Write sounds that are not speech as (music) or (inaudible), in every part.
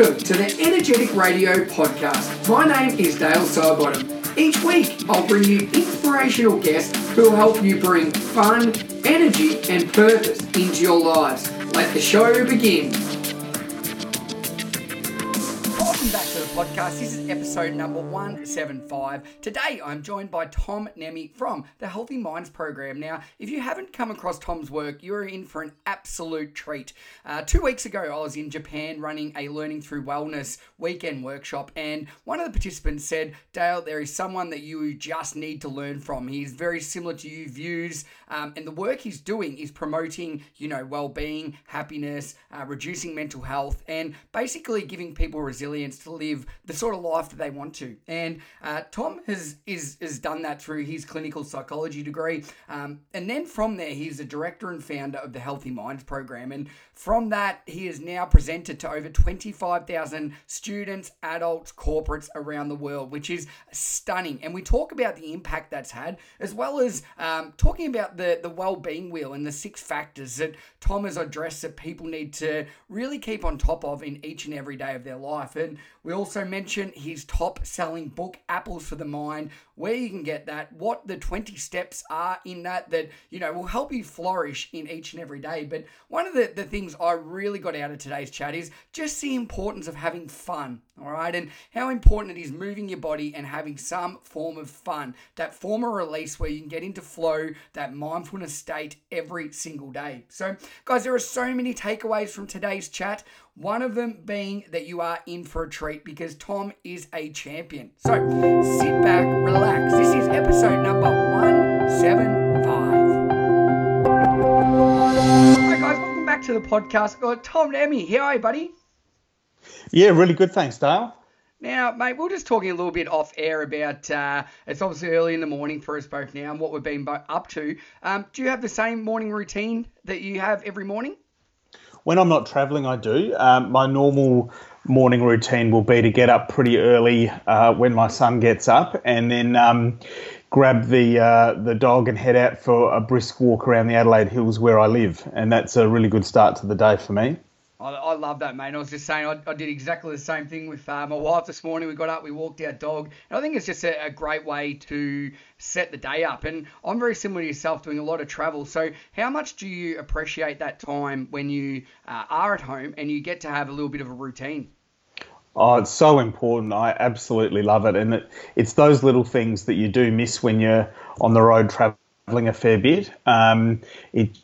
Welcome to the Energetic Radio Podcast. My name is Dale Sidebottom. Each week, I'll bring you inspirational guests who will help you bring fun, energy, and purpose into your lives. Let the show begin. Podcast. This is episode number 175. Today I'm joined by Tom Nehmy from the Healthy Minds program. Now, if you haven't come across Tom's work, you're in for an absolute treat. Uh, two weeks ago, I was in Japan running a Learning Through Wellness weekend workshop, and one of the participants said, Dale, there is someone that you just need to learn from. He's very similar to you, views, um, and the work he's doing is promoting, you know, well being, happiness, uh, reducing mental health, and basically giving people resilience to live the sort of life that they want to. And uh, Tom has is has done that through his clinical psychology degree, um, and then from there he's a director and founder of the Healthy Minds program. And from that, he is now presented to over twenty five thousand students, adults, corporates around the world, which is stunning. And we talk about the impact that's had, as well as um, talking about the the well being wheel and the six factors that Tom has addressed that people need to really keep on top of in each and every day of their life. And we also his top selling book, Apples for the Mind, where you can get that, what the 20 steps are in that that, you know, will help you flourish in each and every day. But one of the, the things I really got out of today's chat is just the importance of having fun, all right, and how important it is moving your body and having some form of fun, that form of release where you can get into flow, that mindfulness state every single day. So, guys, there are so many takeaways from today's chat. One of them being that you are in for a treat because Tom is a champion. So sit back, relax. This is episode number 175. Hi, guys. Welcome back to the podcast. I've got Tom Nehmy. How are you, buddy? Yeah, really good. Thanks, Dale. Now, mate, we are just talking a little bit off air about uh, it's obviously early in the morning for us both now and what we've been up to. Um, do you have the same morning routine that you have every morning? When I'm not traveling, I do. Um, my normal morning routine will be to get up pretty early uh, when my son gets up, and then um, grab the uh, the dog and head out for a brisk walk around the Adelaide Hills where I live, and that's a really good start to the day for me. I, I love that, mate. I was just saying, I, I did exactly the same thing with uh, my wife this morning. We got up, we walked our dog, and I think it's just a, a, great way to set the day up. And I'm very similar to yourself, doing a lot of travel. So, how much do you appreciate that time when you uh, are at home and you get to have a little bit of a routine? Oh, it's so important. I absolutely love it, and it, it's those little things that you do miss when you're on the road traveling a fair bit. Um, it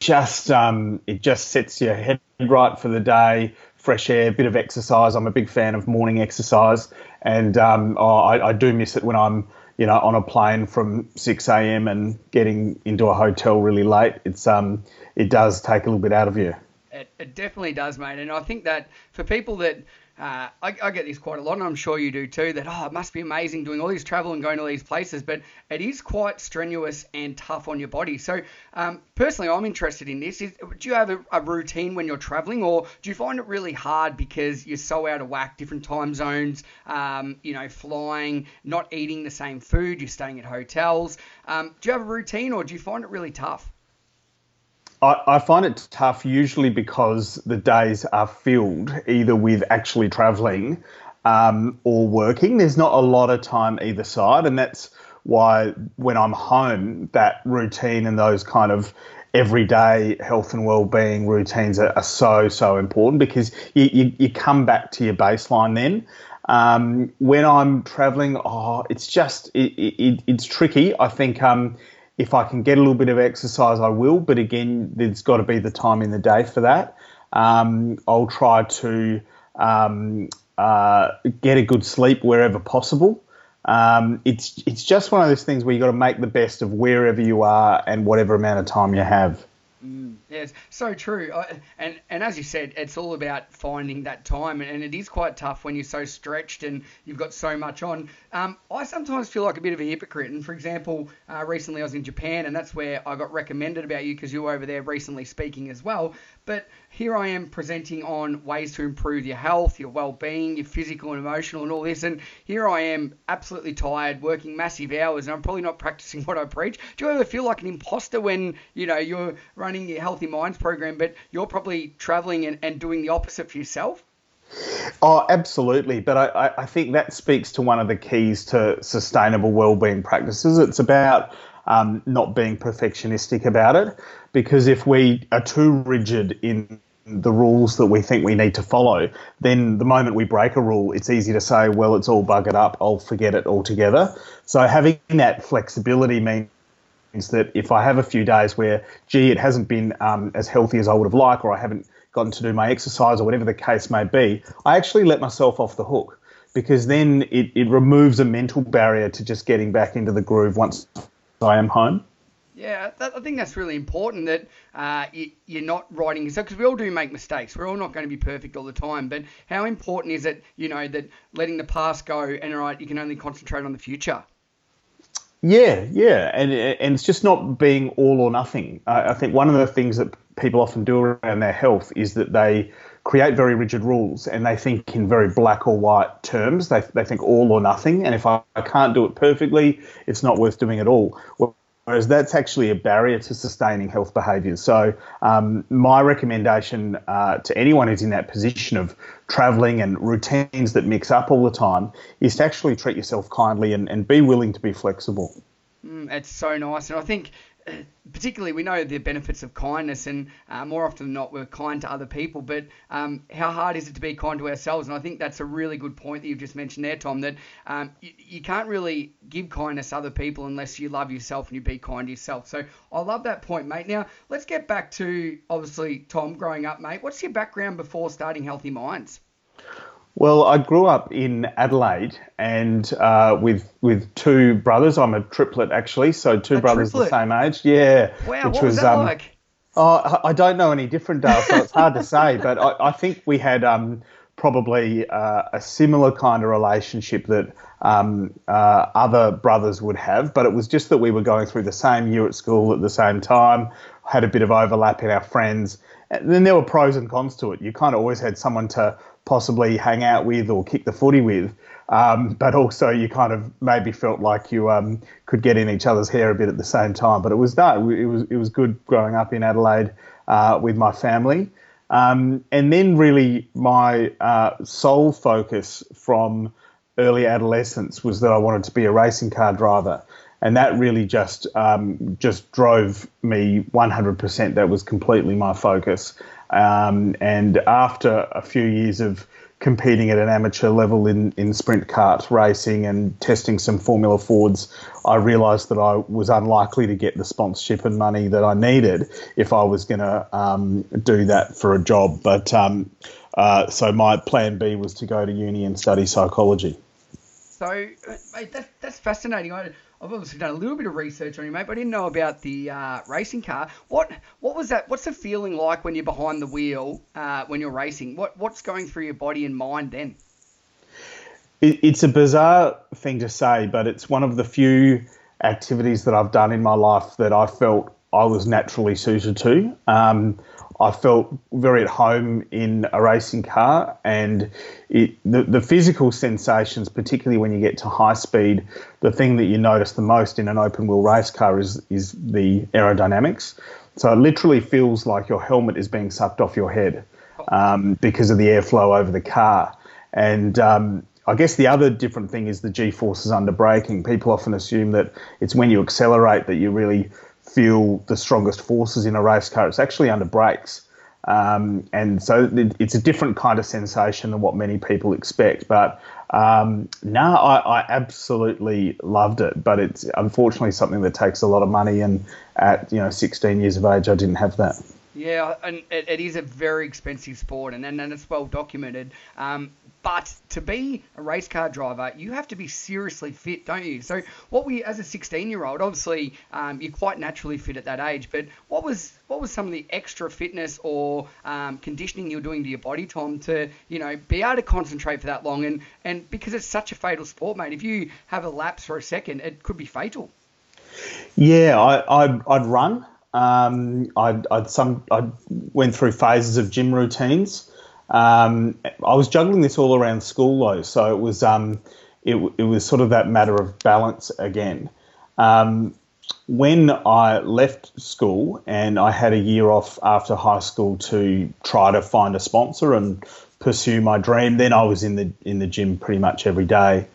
just um, it just sets your head right for the day. Fresh air, bit of exercise. I'm a big fan of morning exercise, and um, oh, I, I, do miss it when I'm you know on a plane from 6 a.m. and getting into a hotel really late. It's um it does take a little bit out of you. It, it definitely does, mate. And I think that for people that uh, I, I, get this quite a lot, and I'm sure you do too. That oh, it must be amazing doing all this travel and going to these places, but it is quite strenuous and tough on your body. So, um, personally, I'm interested in this. Is, do you have a, a, routine when you're traveling, or do you find it really hard because you're so out of whack, different time zones? Um, you know, flying, not eating the same food, you're staying at hotels. Um, do you have a routine, or do you find it really tough? I, I find it tough usually because the days are filled either with actually travelling um, or working. There's not a lot of time either side, and that's why when I'm home, that routine and those kind of everyday health and well-being routines are, are so so important because you, you, you, come back to your baseline then. Um, when I'm traveling, oh, it's just it, it, it's tricky. I think um, if I can get a little bit of exercise, I will. But again, there's got to be the time in the day for that. Um, I'll try to um, uh, get a good sleep wherever possible. Um, it's it's just one of those things where you got to make the best of wherever you are and whatever amount of time you have. Mm, yes, so true. I, and and as you said, it's all about finding that time, and, and, it is quite tough when you're so stretched and you've got so much on. Um, I sometimes feel like a bit of a hypocrite. And for example, uh, recently I was in Japan, and that's where I got recommended about you because you were over there recently speaking as well. But here I am presenting on ways to improve your health, your well-being, your physical and emotional, and all this. And here I am, absolutely tired, working massive hours, and I'm probably not (laughs) practicing what I preach. Do you ever feel like an imposter when you know you're running your Healthy Minds program, but you're probably traveling and, and doing the opposite for yourself? Oh, absolutely. But I, I think that speaks to one of the keys to sustainable well-being practices. It's about um, not being perfectionistic about it, because if we are too rigid in the rules that we think we need to follow, then the moment we break a rule, it's easy to say, well, it's all buggered up, I'll forget it altogether. So having that flexibility means that if I have a few days where, gee, it hasn't been um, as healthy as I would have liked, or I haven't gotten to do my exercise, or whatever the case may be, I actually let myself off the hook because then it, it removes a mental barrier to just getting back into the groove once I am home. Yeah, that, I think that's really important that uh, you, are not writing yourself because we all do make mistakes. We're all not going to be perfect all the time. But how important is it, you know, that letting the past go and all right, you can only concentrate on the future? Yeah, yeah, and and it's just not being all or nothing. I think one of the things that people often do around their health is that they create very rigid rules and they think in very black or white terms. They, they think all or nothing, and if I, I can't do it perfectly, it's not worth doing at all. Whereas that's actually a barrier to sustaining health behaviours. So, um, my recommendation uh, to anyone who's in that position of travelling and routines that mix up all the time is to actually treat yourself kindly and, and be willing to be flexible. Mm, it's so nice. And I think particularly we know the benefits of kindness, and uh, more often than not, we're kind to other people. But um, how hard is it to be kind to ourselves? And I think that's a really good point that you've just mentioned there, Tom. That um, you, you, can't really give kindness to other people unless you love yourself and you be kind to yourself. So I love that point, mate. Now let's get back to obviously Tom growing up, mate. What's your background before starting Healthy Minds? Well, I grew up in Adelaide and uh, with with two brothers. I'm a triplet actually, so two a brothers triplet. the same age. Yeah. Wow, which what was, was um, like? Oh, I don't know any different, Dale, so it's hard to say. (laughs) But I, I think we had um, probably uh, a similar kind of relationship that um, uh, other brothers would have. But it was just that we were going through the same year at school at the same time, had a bit of overlap in our friends. And then there were pros and cons to it. You kind of always had someone to possibly hang out with or kick the footy with. Um, but also you kind of maybe felt like you um, could get in each other's hair a bit at the same time. But it was no, it was it was good growing up in Adelaide uh, with my family. Um, and then really my uh, sole focus from early adolescence was that I wanted to be a racing car driver. And that really just um, just drove me 100%. That was completely my focus. Um, and after a few years of competing at an amateur level in, in sprint kart racing and testing some Formula Fords, I realised that I was unlikely to get the sponsorship and money that I needed if I was going to um, do that for a job. But um, uh, so my plan B was to go to uni and study psychology. So, mate, that, that's fascinating. I, I've obviously done a little bit of research on you, mate, but I didn't know about the uh, racing car. What what was that? What's the feeling like when you're behind the wheel uh, when you're racing? What what's going through your body and mind then? It, it's a bizarre thing to say, but it's one of the few activities that I've done in my life that I felt I was naturally suited to. Um, I felt very at home in a racing car, and it, the, the physical sensations, particularly when you get to high speed, the thing that you notice the most in an open wheel race car is is the aerodynamics. So it literally feels like your helmet is being sucked off your head um, because of the airflow over the car. And um, I guess the other different thing is the G forces under braking. People often assume that it's when you accelerate that you really feel the strongest forces in a race car. It's actually under brakes. Um, and so it's a different kind of sensation than what many people expect. But um, no, I, I, absolutely loved it. But it's unfortunately something that takes a lot of money. And at you know 16 years of age, I didn't have that. Yeah, and it, it is a very expensive sport, and, and, and it's well documented. Um, but to be a race car driver, you have to be seriously fit, don't you? So, what we, as a 16-year-old, obviously um, you're quite naturally fit at that age. But what was what was some of the extra fitness or um, conditioning you're doing to your body, Tom, to you know be able to concentrate for that long? And and because it's such a fatal sport, mate, if you have a lapse for a second, it could be fatal. Yeah, I, I'd, I'd run. Um, I'd, I'd some I went through phases of gym routines. Um, I was juggling this all around school though, so it was um, it, it was sort of that matter of balance again. Um, when I left school and I had a year off after high school to try to find a sponsor and pursue my dream. Then I was in the in the gym pretty much every day.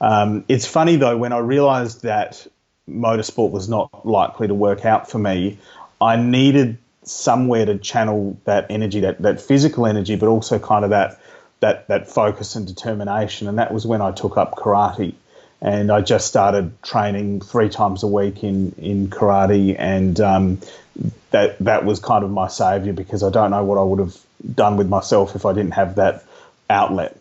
Um, it's funny though when I realised that motorsport was not likely to work out for me, I needed somewhere to channel that energy, that, that physical energy, but also kind of that that that focus and determination. And that was when I took up karate, and I just started training three times a week in in karate, and um, that that was kind of my savior because I don't know what I would have done with myself if I didn't have that outlet.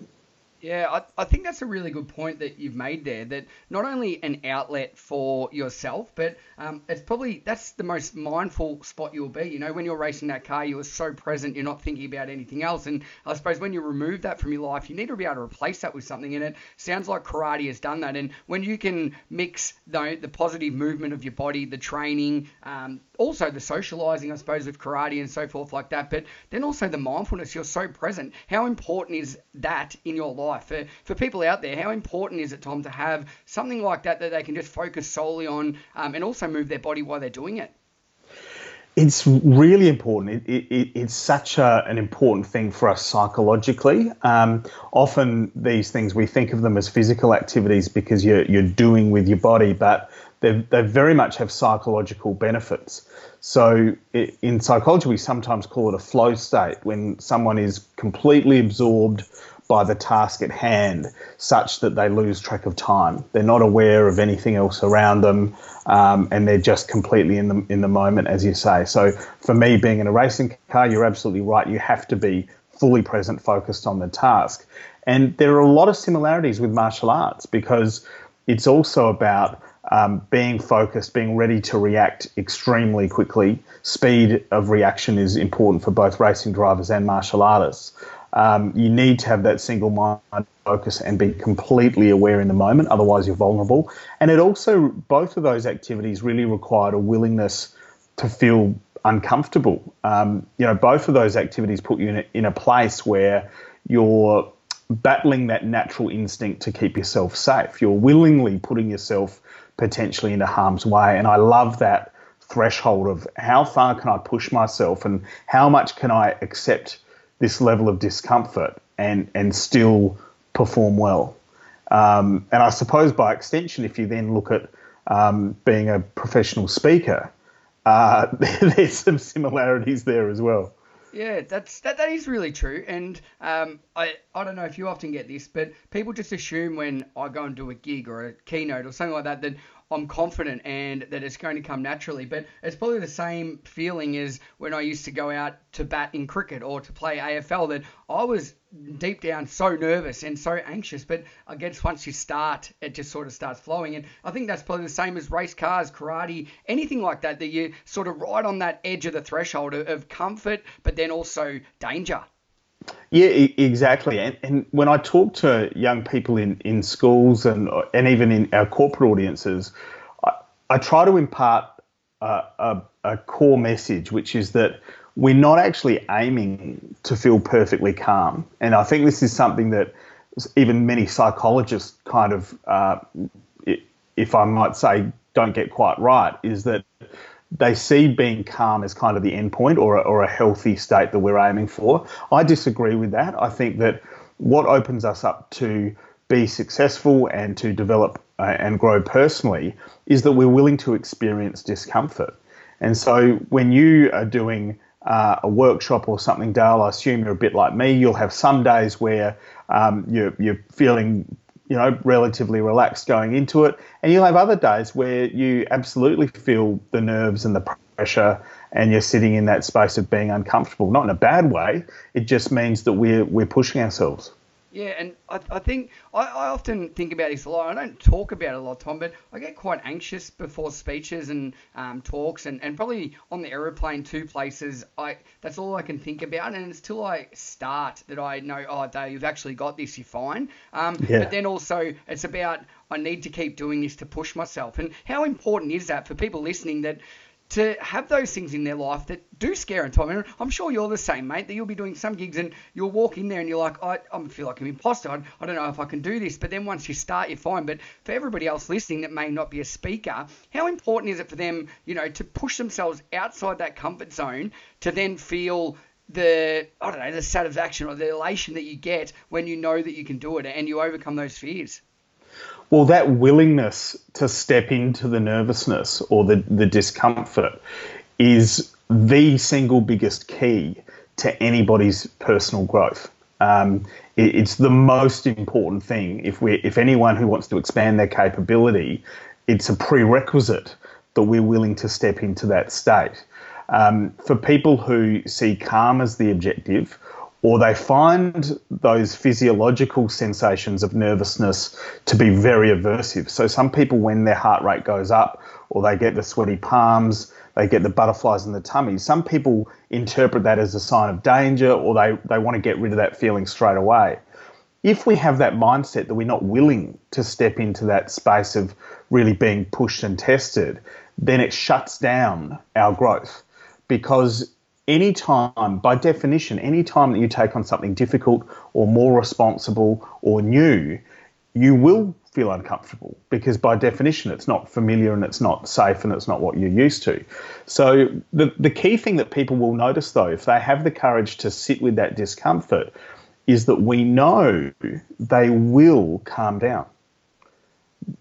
Yeah, I, I think that's a really good point that you've made there. That not only an outlet for yourself, but um, it's probably that's the most mindful spot you'll be. You know, when you're racing that car, you are so present, you're not thinking about anything else. And I suppose when you remove that from your life, you need to be able to replace that with something. And it sounds like karate has done that. And when you can mix the, the positive movement of your body, the training, um, also the socializing, I suppose, with karate and so forth like that, but then also the mindfulness. You're so present. How important is that in your life? For, for people out there, how important is it, Tom, to have something like that that they can just focus solely on um, and also move their body while they're doing it? It's really important. It, it, it's such a, an important thing for us psychologically. Um, often these things we think of them as physical activities because you're you're doing with your body, but they they very much have psychological benefits. So it, in psychology, we sometimes call it a flow state when someone is completely absorbed by the task at hand, such that they lose track of time. They're not aware of anything else around them, um, and they're just completely in the in the moment, as you say. So for me, being in a racing car, you're absolutely right. You have to be fully present, focused on the task. And there are a lot of similarities with martial arts because it's also about um, being focused, being ready to react extremely quickly. Speed of reaction is important for both racing drivers and martial artists. Um, you need to have that single mind focus and be completely aware in the moment, otherwise, you're vulnerable. And it also, both of those activities really required a willingness to feel uncomfortable. Um, you know, both of those activities put you in a, in a place where you're battling that natural instinct to keep yourself safe. You're willingly putting yourself potentially into harm's way. And I love that threshold of how far can I push myself and how much can I accept this level of discomfort and, and still perform well. Um, and I suppose by extension, if you then look at um, being a professional speaker, uh, (laughs) there's some similarities there as well. Yeah, that's that, that is really true, and um, I I don't know if you often get this, but people just assume when I go and do a gig or a keynote or something like that that I'm confident and that it's going to come naturally. But it's probably the same feeling as when I used to go out to bat in cricket or to play AFL that I was deep down so nervous and so anxious. But I guess once you start, it just sort of starts flowing. And I think that's probably the same as race cars, karate, anything like that, that you sort of right on that edge of the threshold of comfort, but then also danger. Yeah, exactly. And, and when I talk to young people in, in schools and and even in our corporate audiences, I, I try to impart a, a, a core message, which is that we're not actually aiming to feel perfectly calm. And I think this is something that even many psychologists kind of, uh, if I might say, don't get quite right, is that they see being calm as kind of the end point or a, or a healthy state that we're aiming for. I disagree with that. I think that what opens us up to be successful and to develop uh, and grow personally is that we're willing to experience discomfort. And so when you are doing uh, a workshop or something, Dale, I assume you're a bit like me. You'll have some days where um, you're, you're feeling you know, relatively relaxed going into it. And you'll have other days where you absolutely feel the nerves and the pressure and you're sitting in that space of being uncomfortable. Not in a bad way. It just means that we're we're pushing ourselves. Yeah, and I, I think I, I often think about this a lot. I don't talk about it a lot, Tom, but I get quite anxious before speeches and um, talks, and, and probably on the aeroplane two places. I that's all I can think about, and it's till I start that I know, oh, Dave, you've actually got this. You're fine. Um, yeah. But then also, it's about I need to keep doing this to push myself. And how important is that for people listening that to have those things in their life that do scare and. And I'm sure you're the same, mate, that you'll be doing some gigs and you'll walk in there and you're like, I, I feel like I'm imposter. I, I don't know if I can do this. But then once you start, you're fine. But for everybody else listening that may not be a speaker, how important is it for them, you know, to push themselves outside that comfort zone to then feel the I don't know the satisfaction or the elation that you get when you know that you can do it and you overcome those fears. Well, that willingness to step into the nervousness or the, the discomfort is the single biggest key to anybody's personal growth. Um, it, it's the most important thing. If we, if anyone who wants to expand their capability, it's a prerequisite that we're willing to step into that state. Um, for people who see calm as the objective, or they find those physiological sensations of nervousness to be very aversive. So, some people, when their heart rate goes up, or they get the sweaty palms, they get the butterflies in the tummy, some people interpret that as a sign of danger, or they, they want to get rid of that feeling straight away. If we have that mindset that we're not willing to step into that space of really being pushed and tested, then it shuts down our growth because anytime, by definition, any time that you take on something difficult or more responsible or new, you will feel uncomfortable because by definition it's not familiar and it's not safe and it's not what you're used to. So the the key thing that people will notice though if they have the courage to sit with that discomfort is that we know they will calm down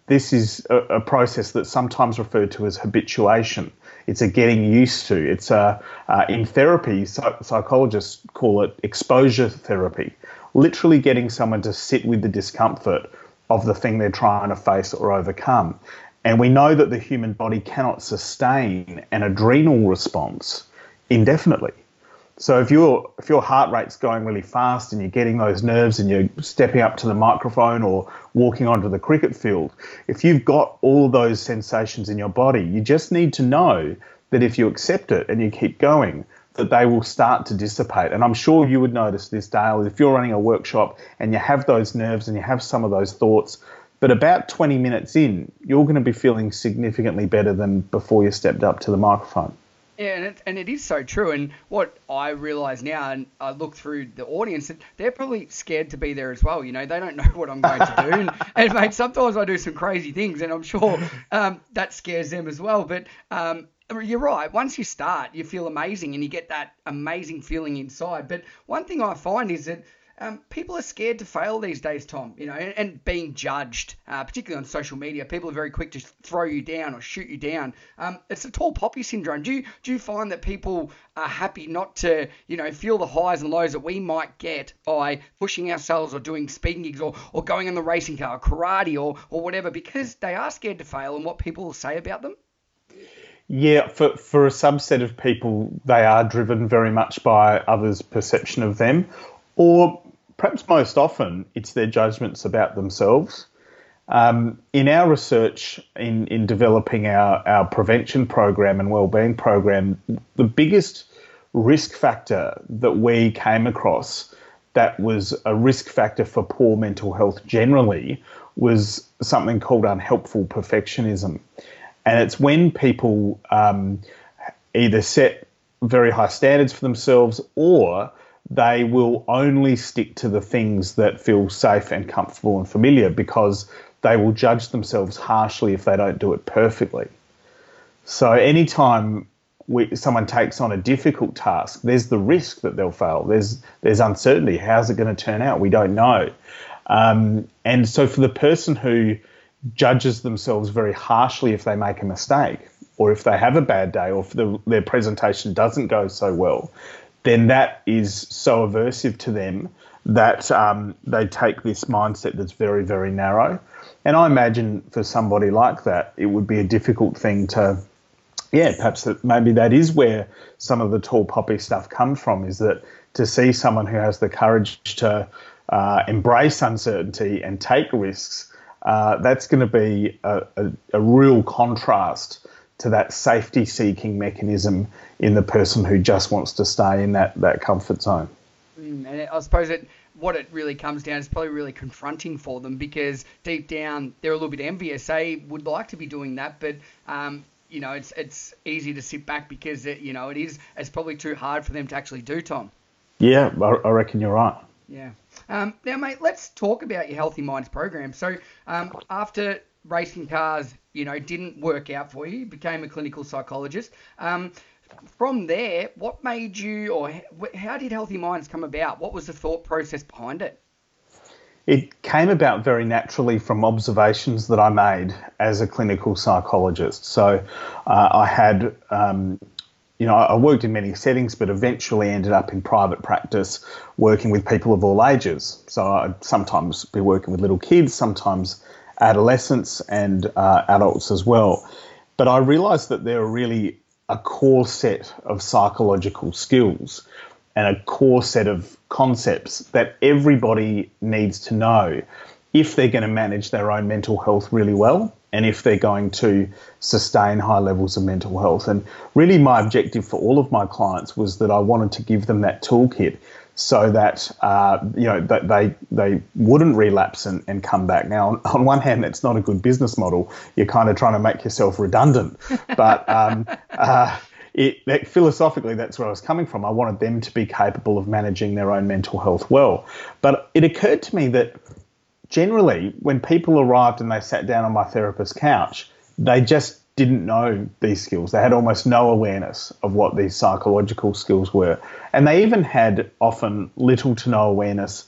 this is a, a, process that's sometimes referred to as habituation. It's a getting used to. It's a, uh, in therapy, psychologists call it exposure therapy, literally getting someone to sit with the discomfort of the thing they're trying to face or overcome. And we know that the human body cannot sustain an adrenal response indefinitely. So if your if your heart rate's going really fast and you're getting those nerves and you're stepping up to the microphone or walking onto the cricket field, if you've got all those sensations in your body, you just need to know that if you accept it and you keep going, that they will start to dissipate. And I'm sure you would notice this, Dale, if you're running a workshop and you have those nerves and you have some of those thoughts, but about 20 minutes in, you're going to be feeling significantly better than before you stepped up to the microphone. Yeah, and it, and it is so true. And what I realise now, and I look through the audience, they're probably scared to be there as well. You know, they don't (laughs) know what I'm going to do. and, and mate, sometimes I do some crazy things, and I'm sure um, that scares them as well. But um, you're right. Once you start, you feel amazing, and you get that amazing feeling inside. But one thing I find is that um, people are scared to fail these days, Tom. You know, and, and being judged, uh, particularly on social media, people are very quick to throw you down or shoot you down. Um, it's a tall poppy syndrome. Do you do you find that people are happy not to, you know, feel the highs and lows that we might get by pushing ourselves or doing speaking gigs or, or going in the racing car, or karate or or whatever, because they are scared to fail and what people will say about them? Yeah, for, for a subset of people, they are driven very much by others' perception of them, or perhaps most often it's their judgments about themselves. Um, in our research in, in developing our, our prevention program and wellbeing program, the biggest risk factor that we came across that was a risk factor for poor mental health generally was something called unhelpful perfectionism. And it's when people um, either set very high standards for themselves or they will only stick to the things that feel safe and comfortable and familiar because they will judge themselves harshly if they don't do it perfectly. So anytime we, someone takes on a difficult task, there's the risk that they'll fail. There's there's uncertainty. How's it going to turn out? We don't know. Um, and so for the person who judges themselves very harshly if they make a mistake, or if they have a bad day, or if the, their presentation doesn't go so well, then that is so aversive to them that um, they take this mindset that's very, very narrow. And I imagine for somebody like that, it would be a difficult thing to, yeah, perhaps that maybe that is where some of the tall poppy stuff comes from, is that to see someone who has the courage to uh, embrace uncertainty and take risks, uh, that's going to be a, a, a real contrast to that safety seeking mechanism in the person who just wants to stay in that, that comfort zone. Mm, and I suppose it, what it really comes down is probably really confronting for them because deep down they're a little bit envious. They would like to be doing that, but um, you know it's it's easy to sit back because it, you know it is it's probably too hard for them to actually do. Tom. Yeah, I reckon you're right. Yeah. Um, now, mate, let's talk about your Healthy Minds program. So, um, after racing cars, you know, didn't work out for you. You became a clinical psychologist. Um, from there, what made you, or how did Healthy Minds come about? What was the thought process behind it? It came about very naturally from observations that I made as a clinical psychologist. So uh, I had, um, you know, I worked in many settings, but eventually ended up in private practice working with people of all ages. So I'd sometimes be working with little kids, sometimes adolescents and uh, adults as well. But I realized that there are really a core set of psychological skills and a core set of concepts that everybody needs to know if they're going to manage their own mental health really well and if they're going to sustain high levels of mental health. And really, my objective for all of my clients was that I wanted to give them that toolkit so that uh, you know that they they wouldn't relapse and, and come back. Now, on, on one hand, that's not a good business model. You're kind of trying to make yourself redundant, but um, (laughs) uh, it, philosophically, that's where I was coming from. I wanted them to be capable of managing their own mental health well. But it occurred to me that generally, when people arrived and they sat down on my therapist's couch, they just didn't know these skills. They had almost no awareness of what these psychological skills were. And they even had often little to no awareness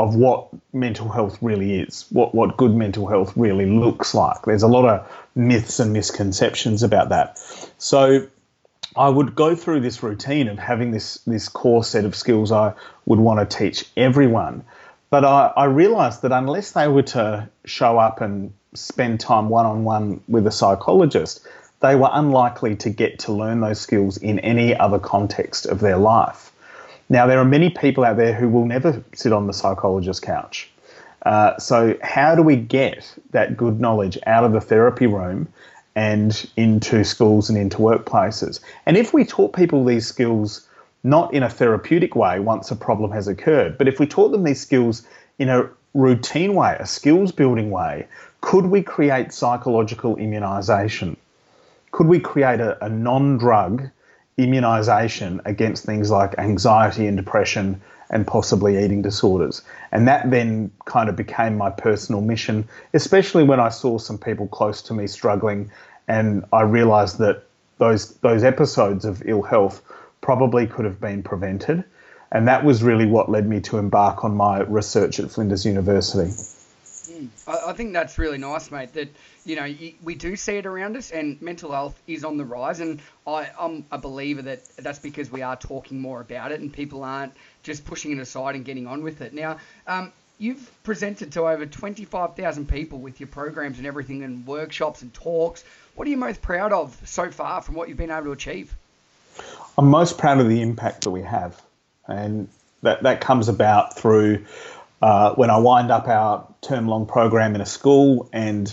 of what mental health really is, what, what good mental health really looks like. There's a lot of myths and misconceptions about that. So I would go through this routine of having this this core set of skills I would want to teach everyone. But I, I realized that unless they were to show up and spend time one on one with a psychologist, they were unlikely to get to learn those skills in any other context of their life. Now, there are many people out there who will never sit on the psychologist's couch. Uh, so, how do we get that good knowledge out of the therapy room and into schools and into workplaces. And if we taught people these skills not in a therapeutic way once a problem has occurred, but if we taught them these skills in a routine way, a skills building way, could we create psychological immunization? Could we create a, a non drug immunization against things like anxiety and depression and possibly eating disorders? And that then kind of became my personal mission, especially when I saw some people close to me struggling and I realised that those those episodes of ill health probably could have been prevented, and that was really what led me to embark on my research at Flinders University. I, I think that's really nice, mate. That you know we do see it around us, and mental health is on the rise. And I, I'm a believer that that's because we are talking more about it, and people aren't just pushing it aside and getting on with it. Now, um, you've presented to over 25,000 people with your programs and everything, and workshops and talks. What are you most proud of so far from what you've been able to achieve? I'm most proud of the impact that we have, and that that comes about through uh, when I wind up our term long program in a school, and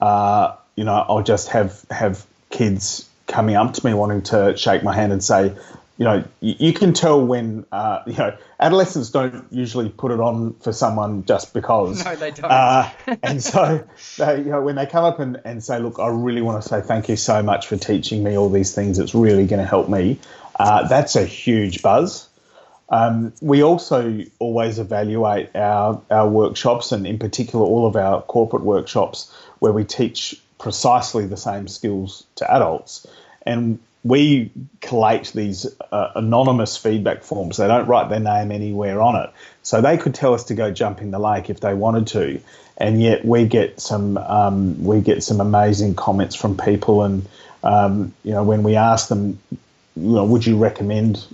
uh, you know I'll just have have kids coming up to me wanting to shake my hand and say, you know, you, you can tell when, uh, (laughs) you know, adolescents don't usually put it on for someone just because. No, they don't. Uh, and so, (laughs) they, you know, when they come up and, and say, look, I really want to say thank you so much for teaching me all these things, it's really going to help me, uh, that's a huge buzz. Um, we also always evaluate our, our workshops and, in particular, all of our corporate workshops where we teach precisely the same skills to adults. And we collate these uh, anonymous feedback forms. They don't write their name anywhere on it. So they could tell us to go jump in the lake if they wanted to. And yet we get some um, we get some amazing comments from people, and um, you know when we ask them, you know, would you recommend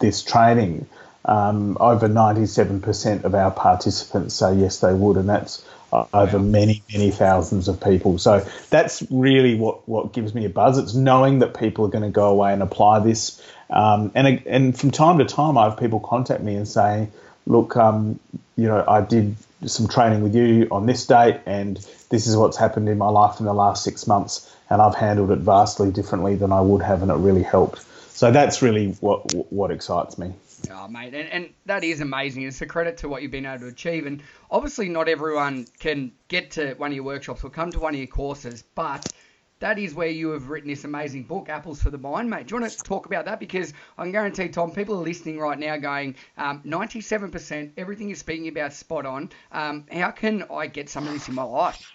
this training? Um, over 97% of our participants say yes, they would, and that's over many, many thousands of people. So that's really what, what gives me a buzz. It's knowing that people are going to go away and apply this. Um, and, and from time to time, I have people contact me and say, look, um, you know, I did some training with you on this date, and this is what's happened in my life in the last six months, and I've handled it vastly differently than I would have, and it really helped. So that's really what what excites me. Oh, mate, and, and that is amazing. It's a credit to what you've been able to achieve. And obviously, not everyone can get to one of your workshops or come to one of your courses, but that is where you have written this amazing book, Apples for the Mind, mate. Do you want to talk about that? Because I can guarantee, Tom, people are listening right now going, um, 97%, everything you're speaking about spot on. Um, how can I get some of this in my life?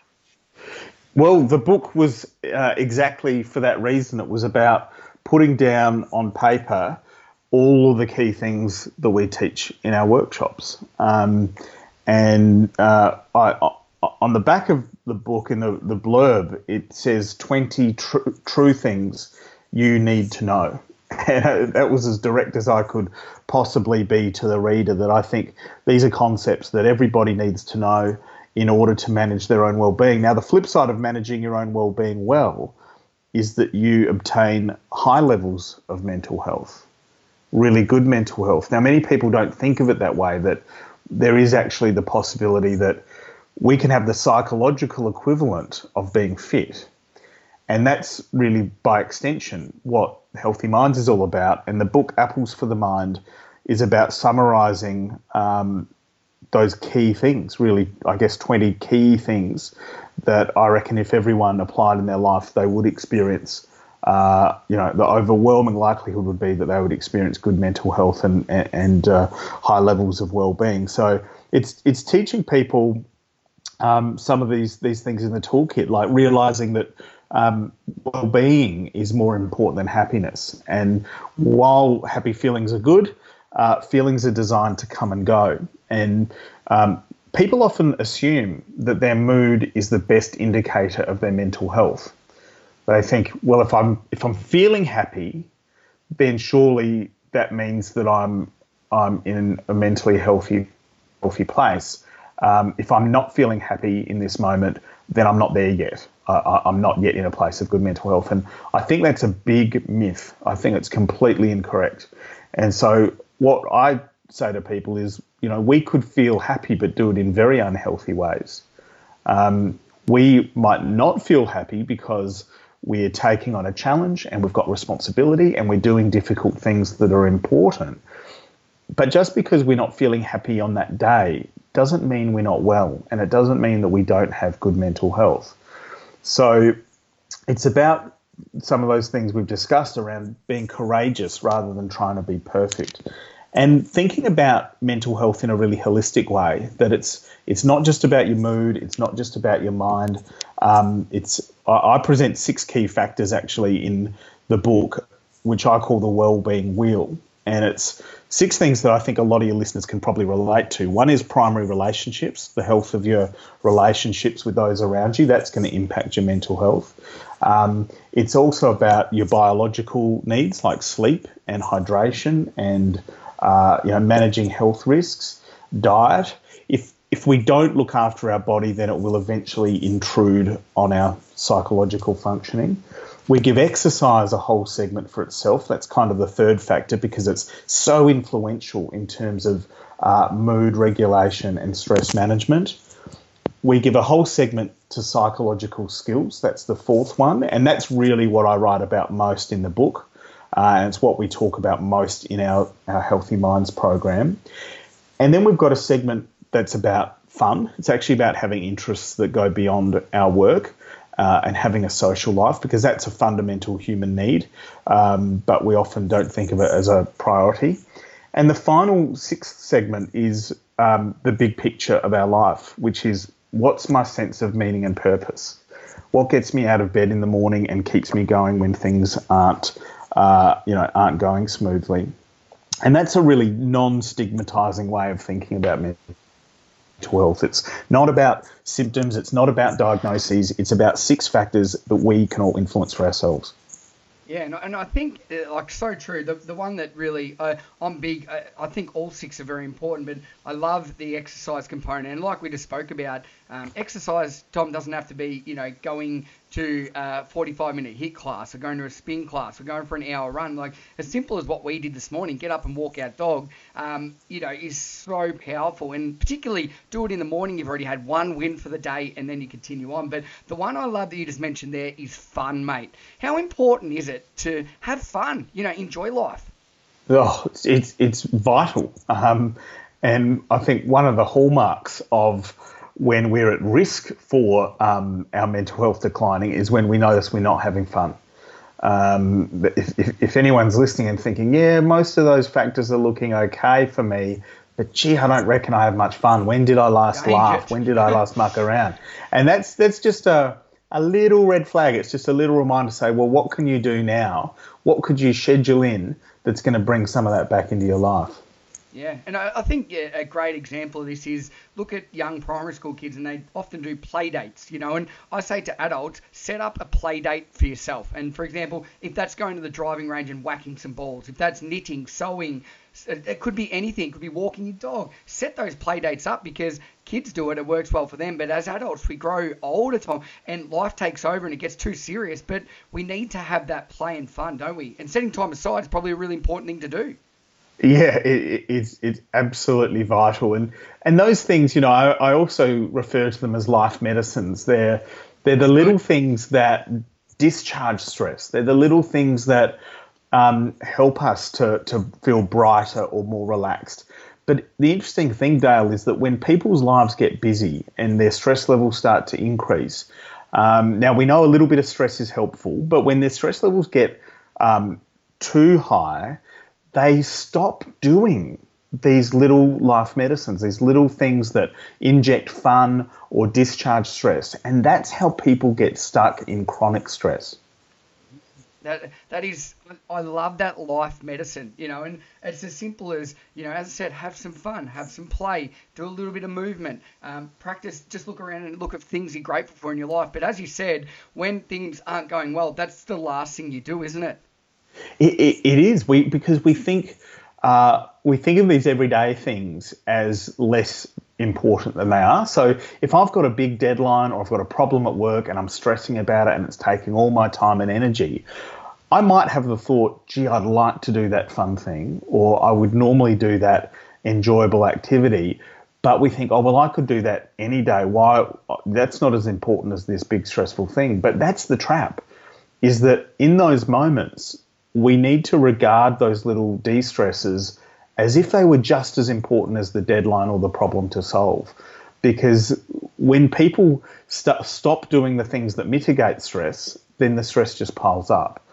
Well, the book was uh, exactly for that reason. It was about putting down on paper all of the key things that we teach in our workshops. Um, and uh, I, I, on the back of the book, in the, the blurb, it says 20 tr- true things you need to know. (laughs) And that was as direct as I could possibly be to the reader that I think these are concepts that everybody needs to know in order to manage their own well-being. Now, the flip side of managing your own well-being well is that you obtain high levels of mental health, really good mental health. Now, many people don't think of it that way, that there is actually the possibility that we can have the psychological equivalent of being fit. And that's really, by extension, what Healthy Minds is all about. And the book Apples for the Mind is about summarizing um, those key things, really, I guess, 20 key things that I reckon if everyone applied in their life, they would experience. Uh, you know, the overwhelming likelihood would be that they would experience good mental health and and uh, high levels of well-being. So it's it's teaching people um, some of these these things in the toolkit, like realizing that um, well-being is more important than happiness. And while happy feelings are good, uh, feelings are designed to come and go. And um, people often assume that their mood is the best indicator of their mental health. They think, well, if I'm if I'm feeling happy, then surely that means that I'm I'm in a mentally healthy healthy place. Um, if I'm not feeling happy in this moment, then I'm not there yet. I, am not yet in a place of good mental health. And I think that's a big myth. I think it's completely incorrect. And so, what I say to people is, you know, we could feel happy but do it in very unhealthy ways. Um, we might not feel happy because we're taking on a challenge and we've got responsibility and we're doing difficult things that are important. But just because we're not feeling happy on that day doesn't mean we're not well, and it doesn't mean that we don't have good mental health. So it's about some of those things we've discussed around being courageous rather than trying to be perfect. And thinking about mental health in a really holistic way, that it's it's not just about your mood, it's not just about your mind. Um, it's I, present six key factors actually in the book, which I call the well-being wheel, and it's six things that I think a lot of your listeners can probably relate to. One is primary relationships, the health of your relationships with those around you. That's going to impact your mental health. Um, it's also about your biological needs like sleep and hydration and uh, you know managing health risks, diet. If if we don't look after our body, then it will eventually intrude on our psychological functioning. We give exercise a whole segment for itself. That's kind of the third factor because it's so influential in terms of uh, mood regulation and stress management. We give a whole segment to psychological skills. That's the fourth one. And that's really what I write about most in the book. Uh, and it's what we talk about most in our, our Healthy Minds program. And then we've got a segment that's about fun. It's actually about having interests that go beyond our work uh, and having a social life because that's a fundamental human need, um, but we often don't think of it as a priority. And the final sixth segment is um, the big picture of our life, which is what's my sense of meaning and purpose? What gets me out of bed in the morning and keeps me going when things aren't, uh, you know, aren't going smoothly? And that's a really non-stigmatizing way of thinking about mental health. It's not about symptoms, it's not about diagnoses, it's about six factors that we can all influence for ourselves. Yeah, and, and I think, uh, like, so true. The, the one that really, uh, I'm big, uh, I think all six are very important, but I love the exercise component. And like we just spoke about, um, exercise, Tom, doesn't have to be, you know, going to a 45 minute HIIT class or going to a spin class or going for an hour run. Like as simple as what we did this morning, get up and walk our dog, um, you know, is so powerful. And particularly do it in the morning. You've already had one win for the day and then you continue on. But the one I love that you just mentioned there is fun, mate. How important is it to have fun? You know, enjoy life. Oh, it's it's, it's vital. Um, and I think one of the hallmarks of when we're at risk for um, our mental health declining is when we notice we're not having fun. Um, if, if, if, anyone's listening and thinking, yeah, most of those factors are looking okay for me, but gee, I don't reckon I have much fun. When did I last laugh? When did I last muck around? And that's that's just a a little red flag. It's just a little reminder to say, well, what can you do now? What could you schedule in that's going to bring some of that back into your life? Yeah, and I, I think yeah, a great example of this is look at young primary school kids, and they often do play dates, you know. And I say to adults, set up a play date for yourself. And for example, if that's going to the driving range and whacking some balls, if that's knitting, sewing, it could be anything. It could be walking your dog. Set those play dates up because kids do it. It works well for them. But as adults, we grow older, and life takes over and it gets too serious. But we need to have that play and fun, don't we? And setting time aside is probably a really important thing to do. Yeah, it, it's it's absolutely vital, and and those things, you know, I, I also refer to them as life medicines. They're they're the little things that discharge stress. They're the little things that um, help us to to feel brighter or more relaxed. But the interesting thing, Dale, is that when people's lives get busy and their stress levels start to increase, um, now we know a little bit of stress is helpful, but when their stress levels get um, too high, they stop doing these little life medicines, these little things that inject fun or discharge stress. And that's how people get stuck in chronic stress. That that is, I love that life medicine, you know, and it's as simple as, you know, as I said, have some fun, have some play, do a little bit of movement, um, practice, just look around and look at things you're grateful for in your life. But as you said, when things aren't going well, that's the last thing you do, isn't it? It, it, is we because we think uh, we think of these everyday things as less important than they are. So if I've got a big deadline or I've got a problem at work and I'm stressing about it and it's taking all my time and energy, I might have the thought, gee, I'd like to do that fun thing, or I would normally do that enjoyable activity. But we think, oh, well, I could do that any day. Why? That's not as important as this big stressful thing. But that's the trap, is that in those moments, we need to regard those little de stresses as if they were just as important as the deadline or the problem to solve. Because when people st- stop doing the things that mitigate stress, then the stress just piles up.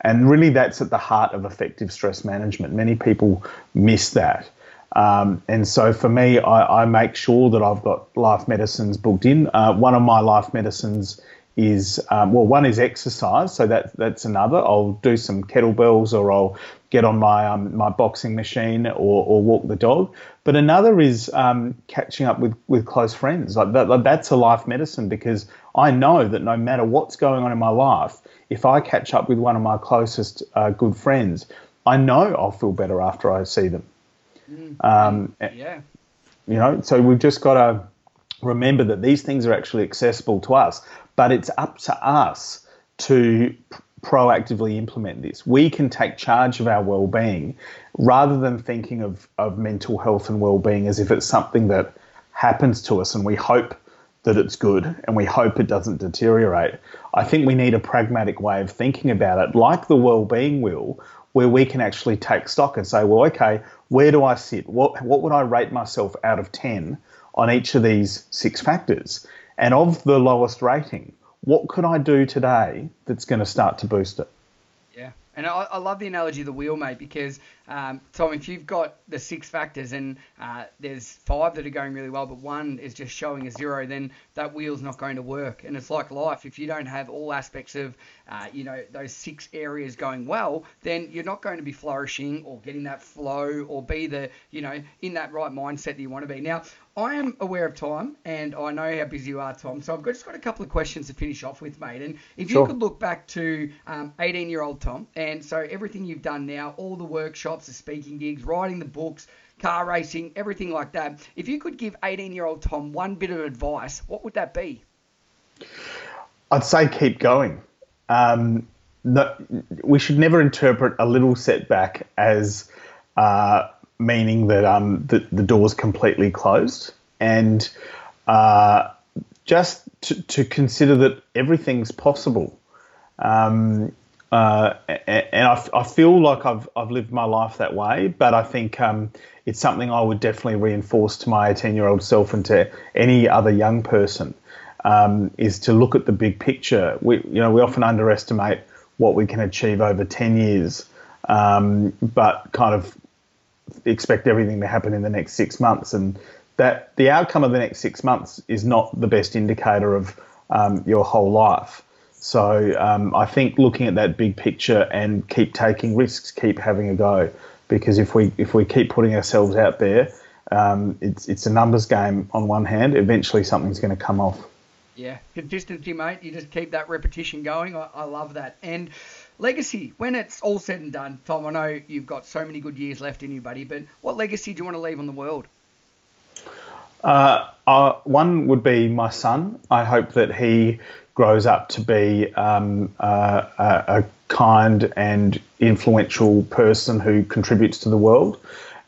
And really, that's at the heart of effective stress management. Many people miss that. Um, and so for me, I, I, make sure that I've got life medicines booked in. Uh, one of my life medicines is um, well, one is exercise, so that that's another. I'll do some kettlebells, or I'll get on my um, my boxing machine, or, or walk the dog. But another is um, catching up with with close friends. Like that, that's a life medicine because I know that no matter what's going on in my life, if I catch up with one of my closest uh, good friends, I know I'll feel better after I see them. Mm, um, yeah. You know, so we've just got to remember that these things are actually accessible to us but it's up to us to proactively implement this. We can take charge of our well-being rather than thinking of, of mental health and well-being as if it's something that happens to us and we hope that it's good and we hope it doesn't deteriorate. I think we need a pragmatic way of thinking about it, like the well-being wheel, where we can actually take stock and say, well, okay, where do I sit? What what would I rate myself out of 10 on each of these six factors? And of the lowest rating, what could I do today that's going to start to boost it? Yeah. And I, I, love the analogy of the wheel, mate, because um, Tom, if you've got the six factors and uh, there's five that are going really well, but one is just showing a zero, then that wheel's not going to work. And it's like life. If you don't have all aspects of, uh, you know, those six areas going well, then you're not going to be flourishing or getting that flow or be the, you know, in that right mindset that you want to be. Now, I am aware of time, and I know how busy you are, Tom. So I've just got a couple of questions to finish off with, mate. And if sure. you could look back to 18-year-old um, Tom, and so everything you've done now, all the workshops, the speaking gigs, writing the books, car racing, everything like that. If you could give 18-year-old Tom one bit of advice, what would that be? I'd say keep going. Um, no, we should never interpret a little setback as uh, meaning that um, the, the door's completely closed, and uh, just to, to, consider that everything's possible. Um, uh, and I, I, feel like I've, I've lived my life that way, but I think um, it's something I would definitely reinforce to my 18 year old self and to any other young person um, is to look at the big picture. We, you know, we often underestimate what we can achieve over 10 years, um, but kind of expect everything to happen in the next six months, and that the outcome of the next six months is not the best indicator of um, your whole life. So um, I think looking at that big picture and keep taking risks, keep having a go, because if we if we keep putting ourselves out there, um, it's it's a numbers game on one hand. Eventually, something's going to come off. Yeah, consistency, mate. You just keep that repetition going. I, I love that. And legacy, when it's all said and done, Tom, I know you've got so many good years left in you, buddy. But what legacy do you want to leave on the world? Uh, uh, one would be my son. I hope that he grows up to be um, a, a, kind and influential person who contributes to the world.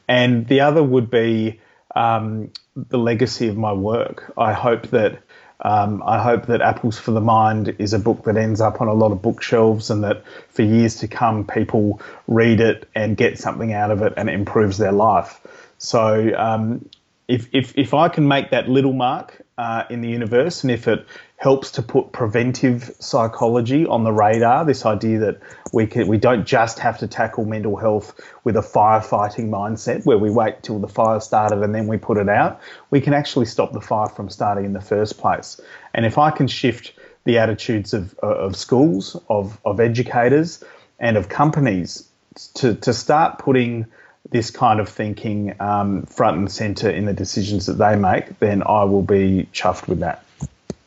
And the other would be um, the legacy of my work. I hope that um, I hope that Apples for the Mind is a book that ends up on a lot of bookshelves and that for years to come people read it and get something out of it and it improves their life. So um, if, if, if I can make that little mark uh, in the universe and if it helps to put preventive psychology on the radar. This idea that we can, we don't just have to tackle mental health with a firefighting mindset where we wait till the fire started and then we put it out. We can actually stop the fire from starting in the first place. And if I can shift the attitudes of, of schools, of, of educators, and of companies to, to start putting this kind of thinking um, front and center in the decisions that they make, then I will be chuffed with that.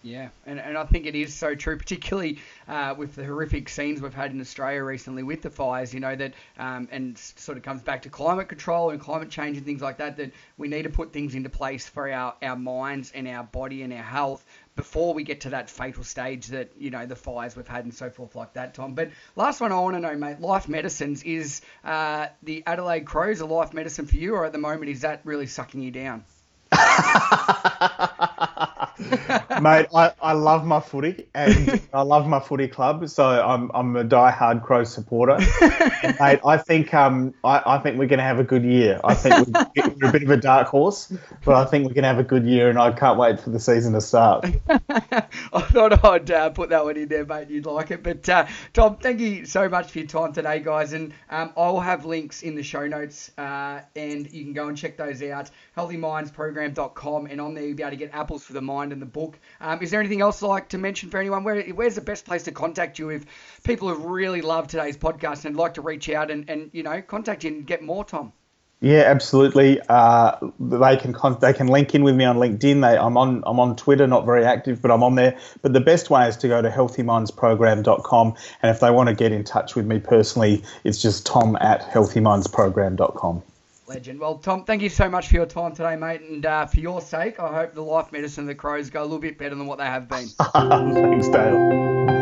Yeah, and, and I think it is so true, particularly uh, with the horrific scenes we've had in Australia recently with the fires, you know, that, um, and sort of comes back to climate control and climate change and things like that, that we need to put things into place for our, our minds and our body and our health before we get to that fatal stage that, you know, the fires we've had and so forth like that, Tom. But last one I want to know, mate, Life Medicines, is uh, the Adelaide Crows a life medicine for you, or at the moment is that really sucking you down? (laughs) (laughs) Mate, I, I love my footy and I love my footy club, so I'm I'm a die-hard Crow supporter. (laughs) Mate, I think um I, I think we're going to have a good year. I think we're a bit of a dark horse, but I think we're going to have a good year, and I can't wait for the season to start. (laughs) I thought I'd uh, put that one in there, mate. You'd like it, but uh, Tom, thank you so much for your time today, guys, and um, I'll have links in the show notes, uh, and you can go and check those out. HealthyMindsProgram.com, and on there you'll be able to get apples for the mind and the book. Um, is there anything else like to mention for anyone? Where, where's the best place to contact you if people have really loved today's podcast and like to reach out and, and you know contact you and get more, Tom? Yeah, absolutely. Uh, they can con- they can link in with me on LinkedIn. They, I'm on I'm on Twitter, not very active, but I'm on there. But the best way is to go to healthymindsprogram.com, and if they want to get in touch with me personally, it's just tom at healthymindsprogram.com. Legend. Well, Tom, thank you so much for your time today, mate. And uh, for your sake, I hope the life medicine of the Crows go a little bit better than what they have been. (laughs) Thanks, Dale.